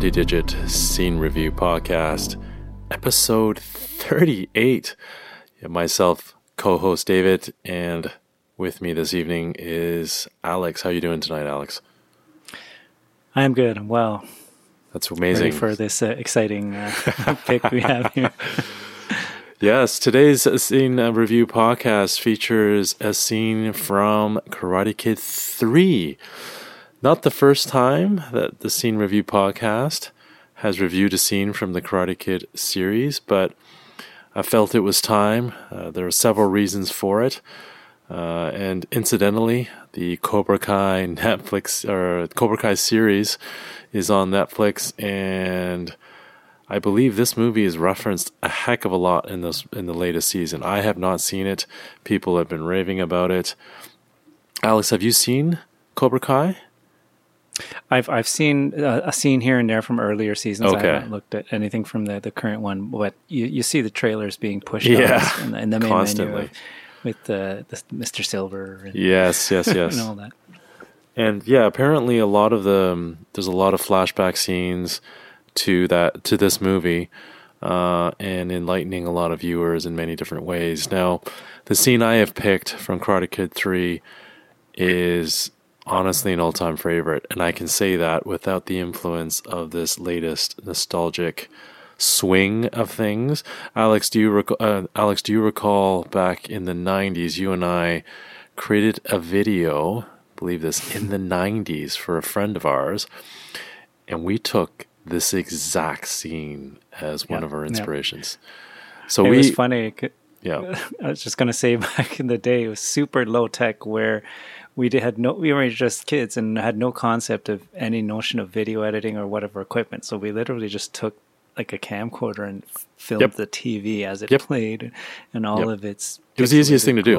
20 Digit Scene Review Podcast, episode 38. Myself, co-host David, and with me this evening is Alex. How are you doing tonight, Alex? I'm good. I'm well. That's amazing. Ready for this uh, exciting uh, pick we have here. Yes, today's scene review podcast features a scene from Karate Kid 3. Not the first time that the scene review podcast has reviewed a scene from the Karate Kid series, but I felt it was time. Uh, there are several reasons for it. Uh, and incidentally, the Cobra Kai Netflix or Cobra Kai series is on Netflix, and I believe this movie is referenced a heck of a lot in this in the latest season. I have not seen it. People have been raving about it. Alex, have you seen Cobra Kai? I've I've seen a, a scene here and there from earlier seasons. Okay. I haven't looked at anything from the, the current one, but you, you see the trailers being pushed Yeah, in the, in the main constantly. menu with the, the Mr. Silver and, Yes, yes, yes. and all that. And yeah, apparently a lot of the um, there's a lot of flashback scenes to that to this movie, uh, and enlightening a lot of viewers in many different ways. Now, the scene I have picked from Karate Kid Three is honestly an all-time favorite, and I can say that without the influence of this latest nostalgic swing of things. Alex, do you rec- uh, Alex, do you recall back in the '90s, you and I created a video, believe this, in the '90s for a friend of ours, and we took this exact scene as one Yeah, of our inspirations. So it we, was funny. Yeah, I was just gonna say back in the day, it was super low tech where we did, had no, we were just kids and had no concept of any notion of video editing or whatever equipment. So we literally just took like a camcorder and filmed Yep. the TV as it Yep. played and all Yep. of its. It was the easiest thing to do.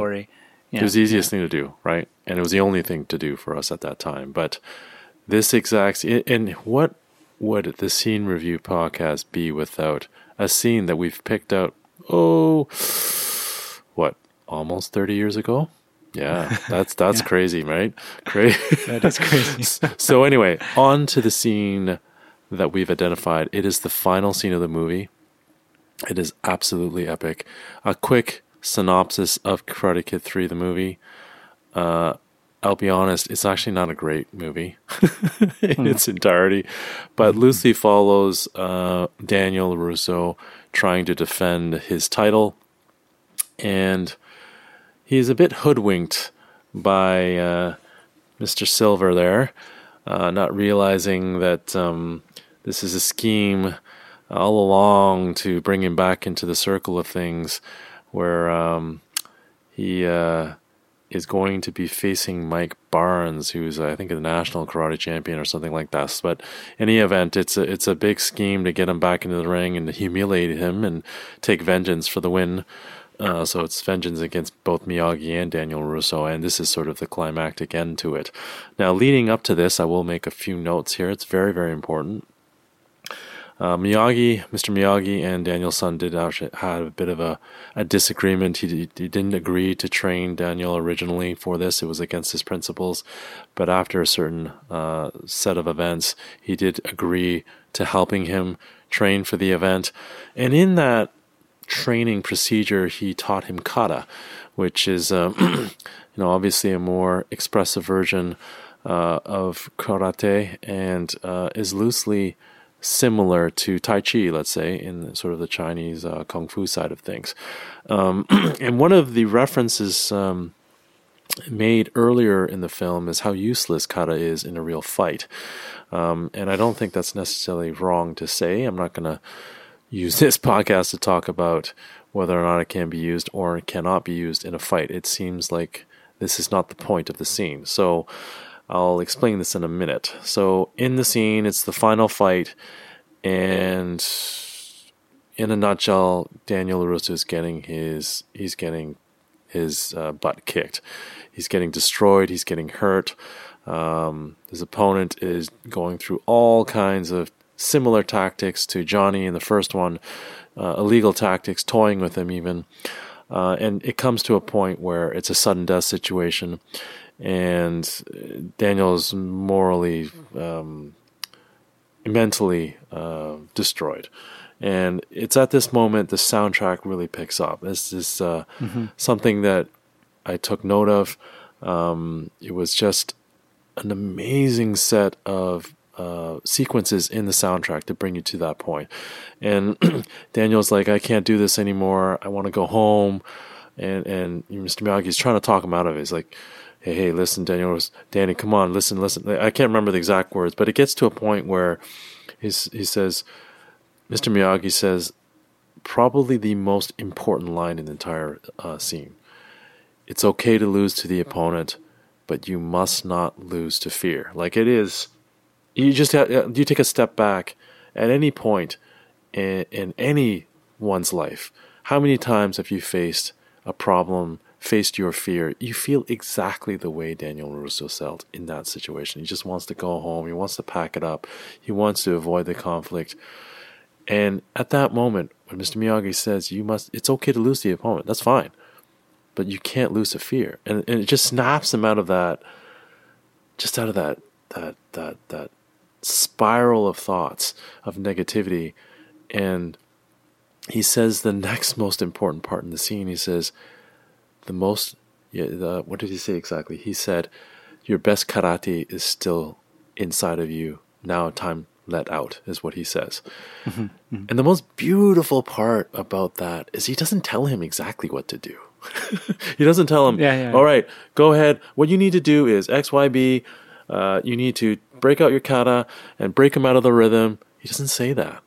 Yeah, it was the easiest thing to do, right? And it was the only thing to do for us at that time. But this exact and what would the scene review podcast be without a scene that we've picked out? Oh, what almost thirty years ago? Yeah, that's that's Yeah. crazy, right? Crazy. That is crazy. so anyway, on to the scene that we've identified. It is the final scene of the movie. It is absolutely epic. A quick synopsis of Karate Kid 3, the movie. Uh, I'll be honest, it's actually not a great movie in its entirety, but loosely follows uh, Daniel LaRusso trying to defend his title, and he's a bit hoodwinked by uh, Mr. Silver there, uh, not realizing that um, this is a scheme all along to bring him back into the circle of things where um, he uh, is going to be facing Mike Barnes, who's I think a national karate champion or something like that. But in any event, it's a it's a big scheme to get him back into the ring and humiliate him and take vengeance for the win. Uh, so it's vengeance against both Miyagi and Daniel LaRusso, and this is sort of the climactic end to it. Now, leading up to this, I will make a few notes here. It's very, very important. Uh, Miyagi, Mr. Miyagi, and Daniel-san did actually a bit of a, a disagreement. He, he didn't agree to train Daniel originally for this; it was against his principles. But after a certain uh, set of events, he did agree to helping him train for the event. And in that training procedure, he taught him kata, which is, um, you know, obviously a more expressive version uh, of karate and uh, is loosely similar to Tai Chi, let's say, in sort of the Chinese uh, Kung Fu side of things. Um, and one of the references um, made earlier in the film is how useless kata is in a real fight. Um, and I don't think that's necessarily wrong to say. I'm not going to use this podcast to talk about whether or not it can be used or cannot be used in a fight. It seems like this is not the point of the scene. So I'll explain this in a minute. So in the scene, it's the final fight, and in a nutshell, Daniel LaRusso is getting his he's getting his uh, butt kicked. He's getting destroyed. He's getting hurt. Um, his opponent is going through all kinds of similar tactics to Johnny in the first one, uh, illegal tactics, toying with him even. Uh, and it comes to a point where it's a sudden death situation, and Daniel's morally um, mentally uh, destroyed. And it's at this moment the soundtrack really picks up. This is uh, mm-hmm. something that I took note of. Um, it was just an amazing set of uh, sequences in the soundtrack to bring you to that point. And Daniel's like, I can't do this anymore. I want to go home. And and Mr. Miyagi's trying to talk him out of it. He's like, Hey, hey, listen, Daniel, Danny, come on, listen, listen. I can't remember the exact words, but it gets to a point where he says, Mr. Miyagi says, probably the most important line in the entire uh, scene. It's okay to lose to the opponent, but you must not lose to fear. Like it is you just have, you take a step back at any point in, in anyone's life. How many times have you faced a problem, faced your fear? You feel exactly the way Daniel LaRusso felt in that situation. He just wants to go home. He wants to pack it up. He wants to avoid the conflict. And at that moment, when Mr. Miyagi says, "You must," it's okay to lose the opponent. That's fine, but you can't lose the fear. And and it just snaps him out of that, just out of that that that that spiral of thoughts of negativity and he says the next most important part in the scene he says the most yeah, the, what did he say exactly? He said your best karate is still inside of you. Now time let out is what he says. Mm-hmm, mm-hmm. and the most beautiful part about that is he doesn't tell him exactly what to do. He doesn't tell him yeah, yeah, all right go ahead. What you need to do is xyb uh, you need to break out your kata and break him out of the rhythm. He doesn't say that.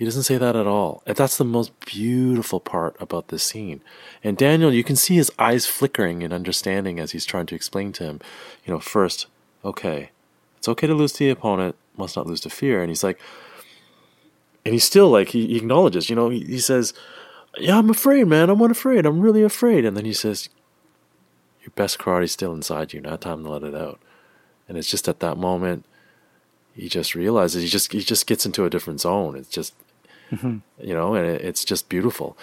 He doesn't say that at all. And that's the most beautiful part about this scene. And Daniel, you can see his eyes flickering in understanding as he's trying to explain to him, you know, first, okay, it's okay to lose to the opponent, must not lose to fear. And he's like, and he's still like, he, acknowledges, you know, he, he says, yeah, I'm afraid, man. I'm unafraid. I'm really afraid. And then he says, your best karate's still inside you. Now time to let it out and it's just at that moment he just realizes he just he just gets into a different zone. It's just mm-hmm. you know, and it, it's just beautiful.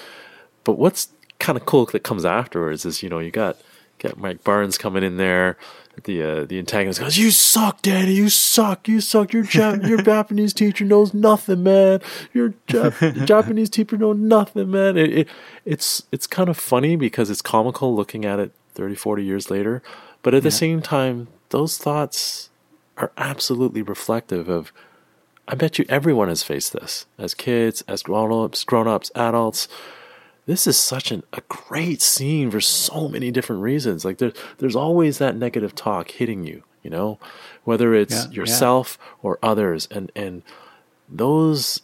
But what's kind of cool that comes afterwards is you know you got got Mike Barnes coming in there. The uh, the antagonist goes, "You suck, Danny. You suck. You suck. Your Jap- your Japanese teacher knows nothing, man. Your Jap- Japanese teacher knows nothing, man." It, it, it's it's kind of funny because it's comical looking at it 30, 40 years later, but at yeah. the same time, those thoughts are absolutely reflective of I bet you everyone has faced this as kids, as grown-ups, grown-ups, adults. This is such an, a great scene for so many different reasons. Like there, there's always that negative talk hitting you, you know, whether it's yeah, yourself yeah. or others, and and those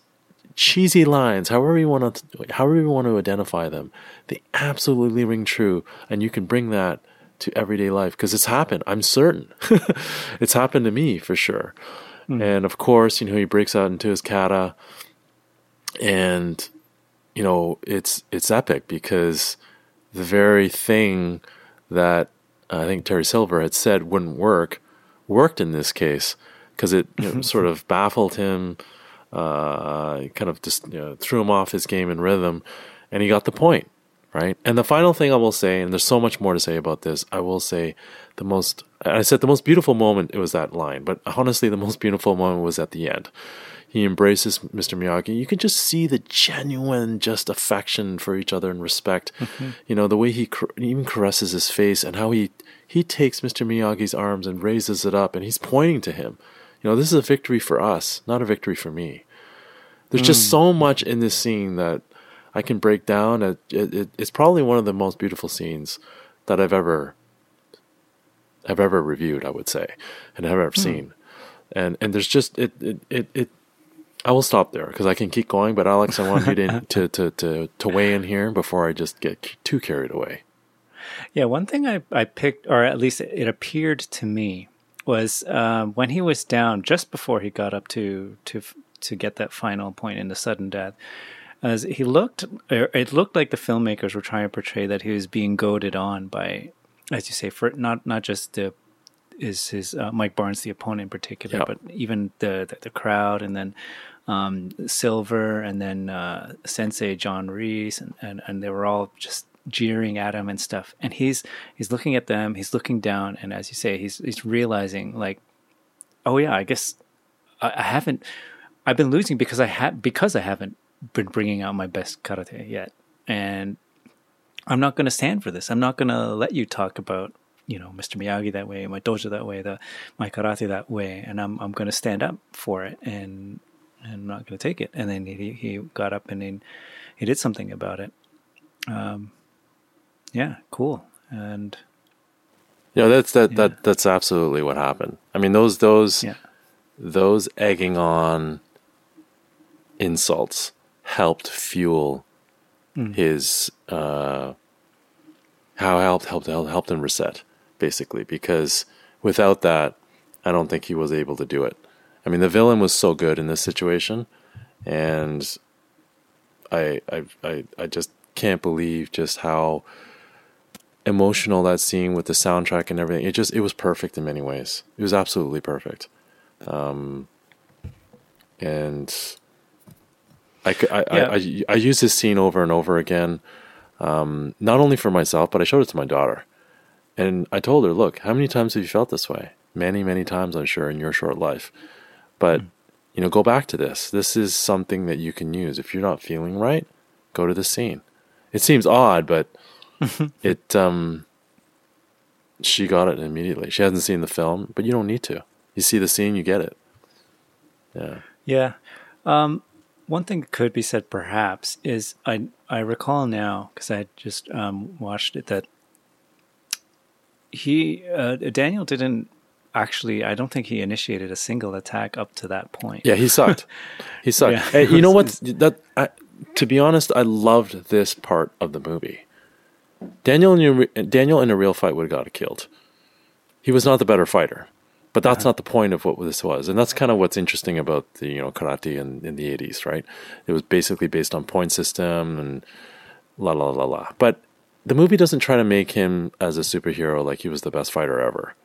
cheesy lines, however you want to, however you want to identify them, they absolutely ring true, and you can bring that to everyday life because it's happened. I'm certain it's happened to me for sure. Mm. And of course, you know, he breaks out into his kata and you know, it's it's epic because the very thing that I think Terry Silver had said wouldn't work worked in this case because it you know, sort of baffled him, uh, kind of just you know, threw him off his game and rhythm, and he got the point right? And the final thing I will say, and there's so much more to say about this, I will say the most, I said the most beautiful moment, it was that line, but honestly, the most beautiful moment was at the end. He embraces Mr. Miyagi. You can just see the genuine, just affection for each other and respect. Mm-hmm. You know, the way he even caresses his face and how he, he takes Mr. Miyagi's arms and raises it up and he's pointing to him. You know, this is a victory for us, not a victory for me. There's mm. just so much in this scene that I can break down. It, it, it's probably one of the most beautiful scenes that I've ever I've ever reviewed. I would say, and have ever mm. seen. And and there's just it it it. it I will stop there because I can keep going. But Alex, I want you to, to to to to weigh in here before I just get too carried away. Yeah, one thing I I picked, or at least it appeared to me, was um, when he was down just before he got up to to to get that final point in the sudden death as he looked it looked like the filmmakers were trying to portray that he was being goaded on by as you say for not not just the is his uh, Mike Barnes the opponent in particular but even the, the, the crowd and then um, Silver and then uh, Sensei John Kreese and, and and they were all just jeering at him and stuff. And he's he's looking at them he's looking down and as you say he's he's realizing like oh yeah I guess I, I haven't I've been losing because I have because I haven't been bringing out my best karate yet, and I'm not going to stand for this. I'm not going to let you talk about you know Mr. Miyagi that way, my dojo that way, the my karate that way, and I'm I'm going to stand up for it, and, and I'm not going to take it. And then he he got up and he, he did something about it. Um, yeah, cool, and yeah, that's that yeah. that that's absolutely what happened. I mean, those those yeah. those egging on insults helped fuel mm. his uh, how helped helped helped him reset basically because without that, I don't think he was able to do it. I mean, the villain was so good in this situation, and I I I, I just can't believe just how emotional that scene with the soundtrack and everything. It just it was perfect in many ways. It was absolutely perfect. Um, and I, I, yeah. I, I, use this scene over and over again, um, not only for myself, but I showed it to my daughter. And I told her, look, how many times have you felt this way? Many, many times, I'm sure, in your short life. But, mm. you know, go back to this. This is something that you can use. If you're not feeling right, go to the scene. It seems odd, but it, um, she got it immediately. She hasn't seen the film, but you don't need to. You see the scene, you get it. Yeah. Yeah. Um, one thing that could be said, perhaps, is I I recall now because I just um, watched it that he uh, Daniel didn't actually. I don't think he initiated a single attack up to that point. Yeah, he sucked. he sucked. Yeah. you know what? That I, to be honest, I loved this part of the movie. Daniel in Daniel in a real fight would have got killed. He was not the better fighter. But that's not the point of what this was, and that's kind of what's interesting about the you know karate in, in the '80s, right? It was basically based on point system and la la la la. But the movie doesn't try to make him as a superhero like he was the best fighter ever,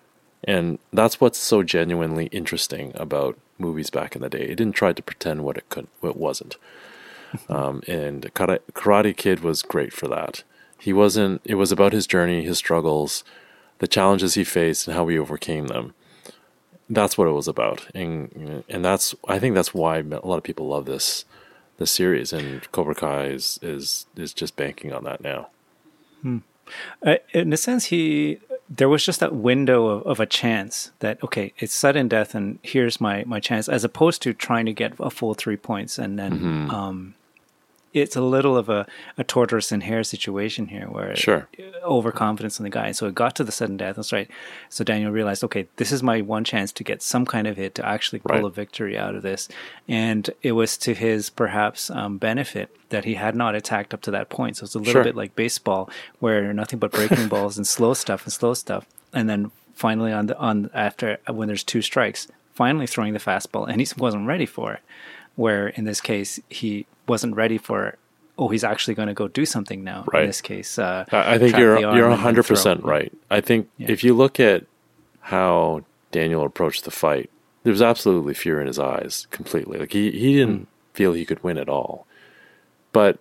and that's what's so genuinely interesting about movies back in the day. It didn't try to pretend what it could, what it wasn't. um, and Karate Kid was great for that. He wasn't. It was about his journey, his struggles, the challenges he faced, and how he overcame them that's what it was about, and and that's I think that's why a lot of people love this this series, and Cobra Kai is is is just banking on that now. Hmm. Uh, in a sense, he there was just that window of, of, a chance that okay, it's sudden death, and here's my my chance, as opposed to trying to get a full three points and then mm-hmm. um, it's a little of a, a tortoise and hare situation here where sure. overconfidence in the guy. So it got to the sudden death. That's right. So Daniel realized, okay, this is my one chance to get some kind of hit to actually pull right. a victory out of this. And it was to his perhaps um, benefit that he had not attacked up to that point. So it's a little sure. bit like baseball where nothing but breaking balls and slow stuff and slow stuff. And then finally on the, on after when there's two strikes, finally throwing the fastball and he wasn't ready for it. Where in this case, he wasn't ready for oh he's actually going to go do something now right. in this case uh, i think you're you're 100% right i think yeah. if you look at how daniel approached the fight there was absolutely fear in his eyes completely like he, he didn't mm. feel he could win at all but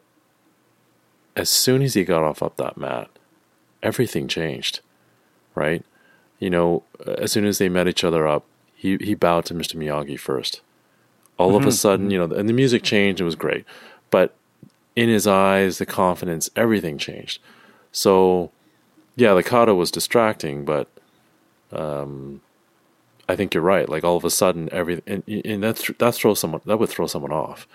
as soon as he got off up that mat everything changed right you know as soon as they met each other up he, he bowed to mr miyagi first all mm-hmm. of a mm-hmm. sudden, you know, and the music changed. It was great, but in his eyes, the confidence, everything changed. So, yeah, the kata was distracting, but um, I think you're right. Like all of a sudden, everything, and, and that that throws someone that would throw someone off.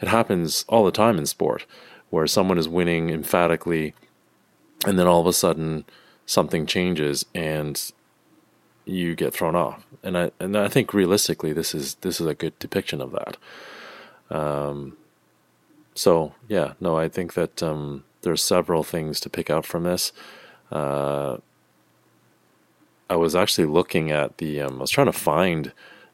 It happens all the time in sport, where someone is winning emphatically, and then all of a sudden something changes and you get thrown off. And I and I think realistically, this is this is a good depiction of that. Um, so yeah, no, I think that um, there's several things to pick out from this. Uh, I was actually looking at the. Um, I was trying to find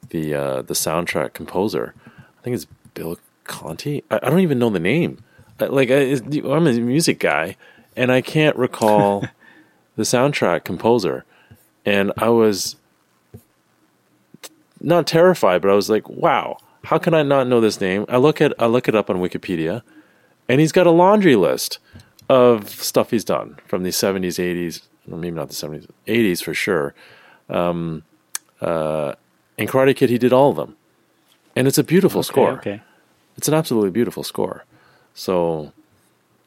the uh, the soundtrack composer. I think it's Bill Conti. I, I don't even know the name. I, like I, I'm a music guy, and I can't recall the soundtrack composer and I was not terrified, but I was like, "Wow, how can I not know this name?" I look at I look it up on Wikipedia, and he's got a laundry list of stuff he's done from the '70s, '80s, maybe not the '70s, '80s for sure. Um, uh, in Karate Kid, he did all of them. and it's a beautiful Okay, score. Okay. It's an absolutely beautiful score. So,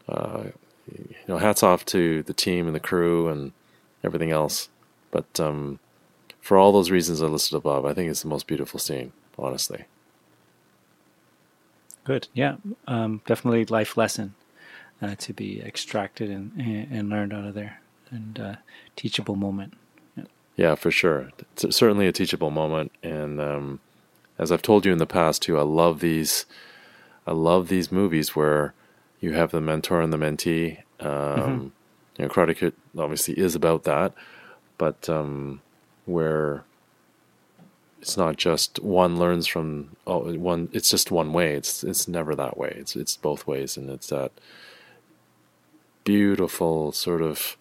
uh, you know, hats off to the team and the crew and everything else. But um, for all those reasons I listed above, I think it's the most beautiful scene. Honestly, Good. Yeah. Um, definitely life lesson uh, to be extracted and, and and learned out of there, and uh, teachable moment. yeah, for sure. It's certainly a teachable moment, and um, as I've told you in the past too, I love these. I love these movies where you have the mentor and the mentee. Um, You know, Karate Kid obviously is about that, but um, where it's not just one learns from oh one. It's just one way. It's it's never that way. It's it's both ways, and it's that beautiful sort of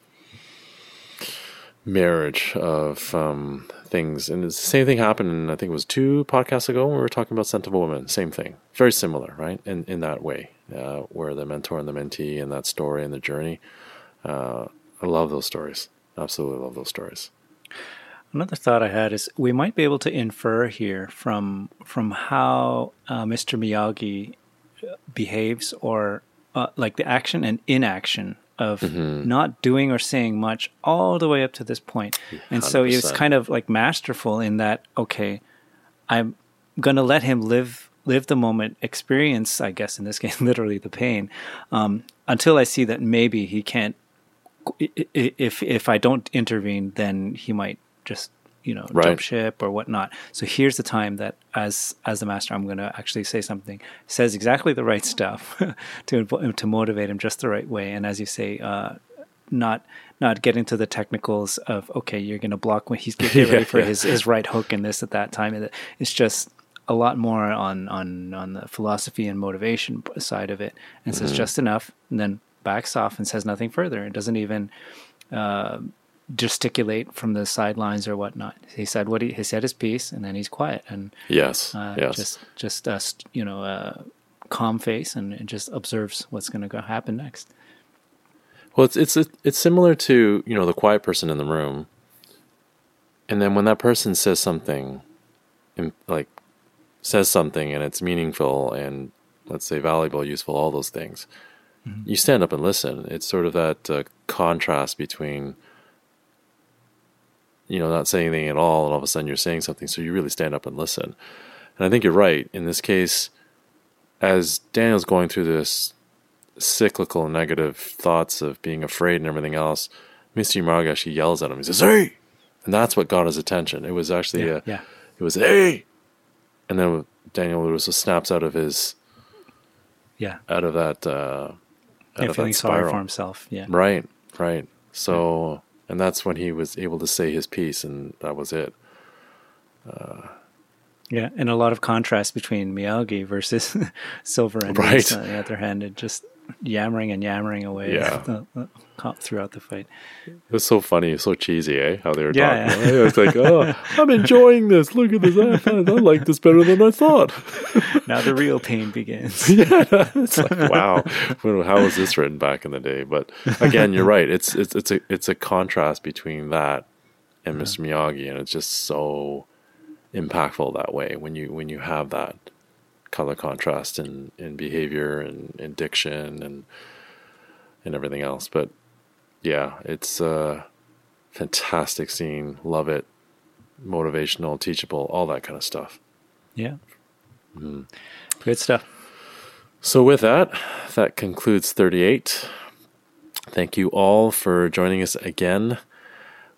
marriage of um, things. And it's the same thing happened, in, I think it was two podcasts ago when we were talking about Scent of a Woman. Same thing. Very similar, right? In, in that way, uh, where the mentor and the mentee and that story and the journey. Uh, I love those stories. Absolutely love those stories. Another thought I had is we might be able to infer here from from how uh, Mr. Miyagi behaves, or uh, like the action and inaction of not doing or saying much all the way up to this point. And so it's 100%. kind of like masterful in that. Okay, I'm gonna let him live live the moment, experience, I guess in this case, literally the pain, um, until I see that maybe he can't. If if I don't intervene, then he might just you know Right. jump ship or whatnot. So here's the time that as as the master, I'm going to actually say something, says exactly the right stuff to to motivate him just the right way, and as you say. Uh, not not getting to the technicals of okay, you're going to block when he's get, get ready Yeah, for yeah. his his right hook and this at that time. It's just a lot more on on on the philosophy and motivation side of it, and says just enough, and then backs off and says nothing further. It doesn't even uh, gesticulate from the sidelines or whatnot. He said what he, he said his piece, and then he's quiet and Yes. uh, yes. just just uh, st- you know uh, calm face and, and just observes what's going to go happen next. Well, it's it's it's similar to you know the quiet person in the room, and then when that person says something, like says something and it's meaningful and let's say valuable, useful, all those things, you stand up and listen. It's sort of that uh, contrast between you know not saying anything at all and all of a sudden you're saying something, so you really stand up and listen. And I think you're right in this case. As Daniel's going through this cyclical negative thoughts of being afraid and everything else, Mr. Miyagi actually yells at him. He says, "Hey!" And that's what got his attention. It was actually Yeah, a, yeah. it was "Hey!" And then Daniel Lewis snaps out of his Yeah, out of that uh, out yeah of feeling sorry for himself. Yeah, Right, right. So, and that's when he was able to say his piece, and that was it. Uh, Yeah, and a lot of contrast between Miyagi versus Silver and Right. On the other hand, It just yammering and yammering away Yeah. the- the- co- throughout the fight. It was so funny, so cheesy, eh? How they were Yeah, talking. It was like, "Oh, I'm enjoying this. Look at this. I, I like this better than I thought." Now the real pain begins. yeah, it's like wow, how was this written back in the day? But again, you're right. It's it's it's a it's a contrast between that and Mr. Miyagi, and it's just so impactful that way when you when you have that color contrast in in behavior and in diction and and everything else. But yeah, it's a fantastic scene. Love it. Motivational, teachable, all that kind of stuff. Yeah, Mm-hmm. good stuff. So, with that, that concludes 38. Thank you all for joining us again.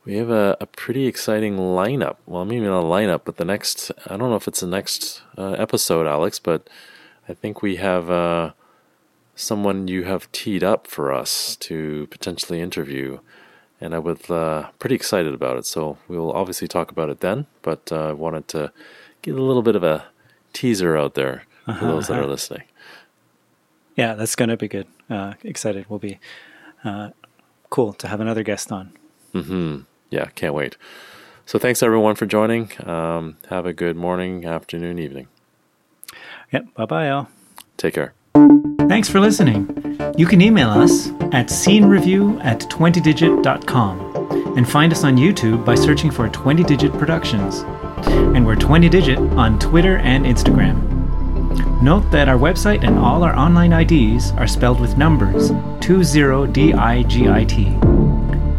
We have a, a pretty exciting lineup. Well, maybe not a lineup, but the next, I don't know if it's the next uh, episode, Alex, but I think we have uh, someone you have teed up for us to potentially interview. And I was uh, pretty excited about it. So, we'll obviously talk about it then, but uh, I wanted to get a little bit of a teaser out there for those that are listening. Yeah, that's going to be good. Uh, excited. We'll be uh, cool to have another guest on yeah, can't wait. So thanks everyone for joining. Um, have a good morning, afternoon, evening. Yep. Bye bye, all. Take care. Thanks for listening. You can email us at scenereview at 20digit.com and find us on YouTube by searching for 20 Digit Productions. And we're 20 Digit on Twitter and Instagram. Note that our website and all our online IDs are spelled with numbers 20digit.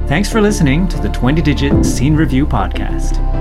Thanks for listening to the 20 Digit Scene Review Podcast.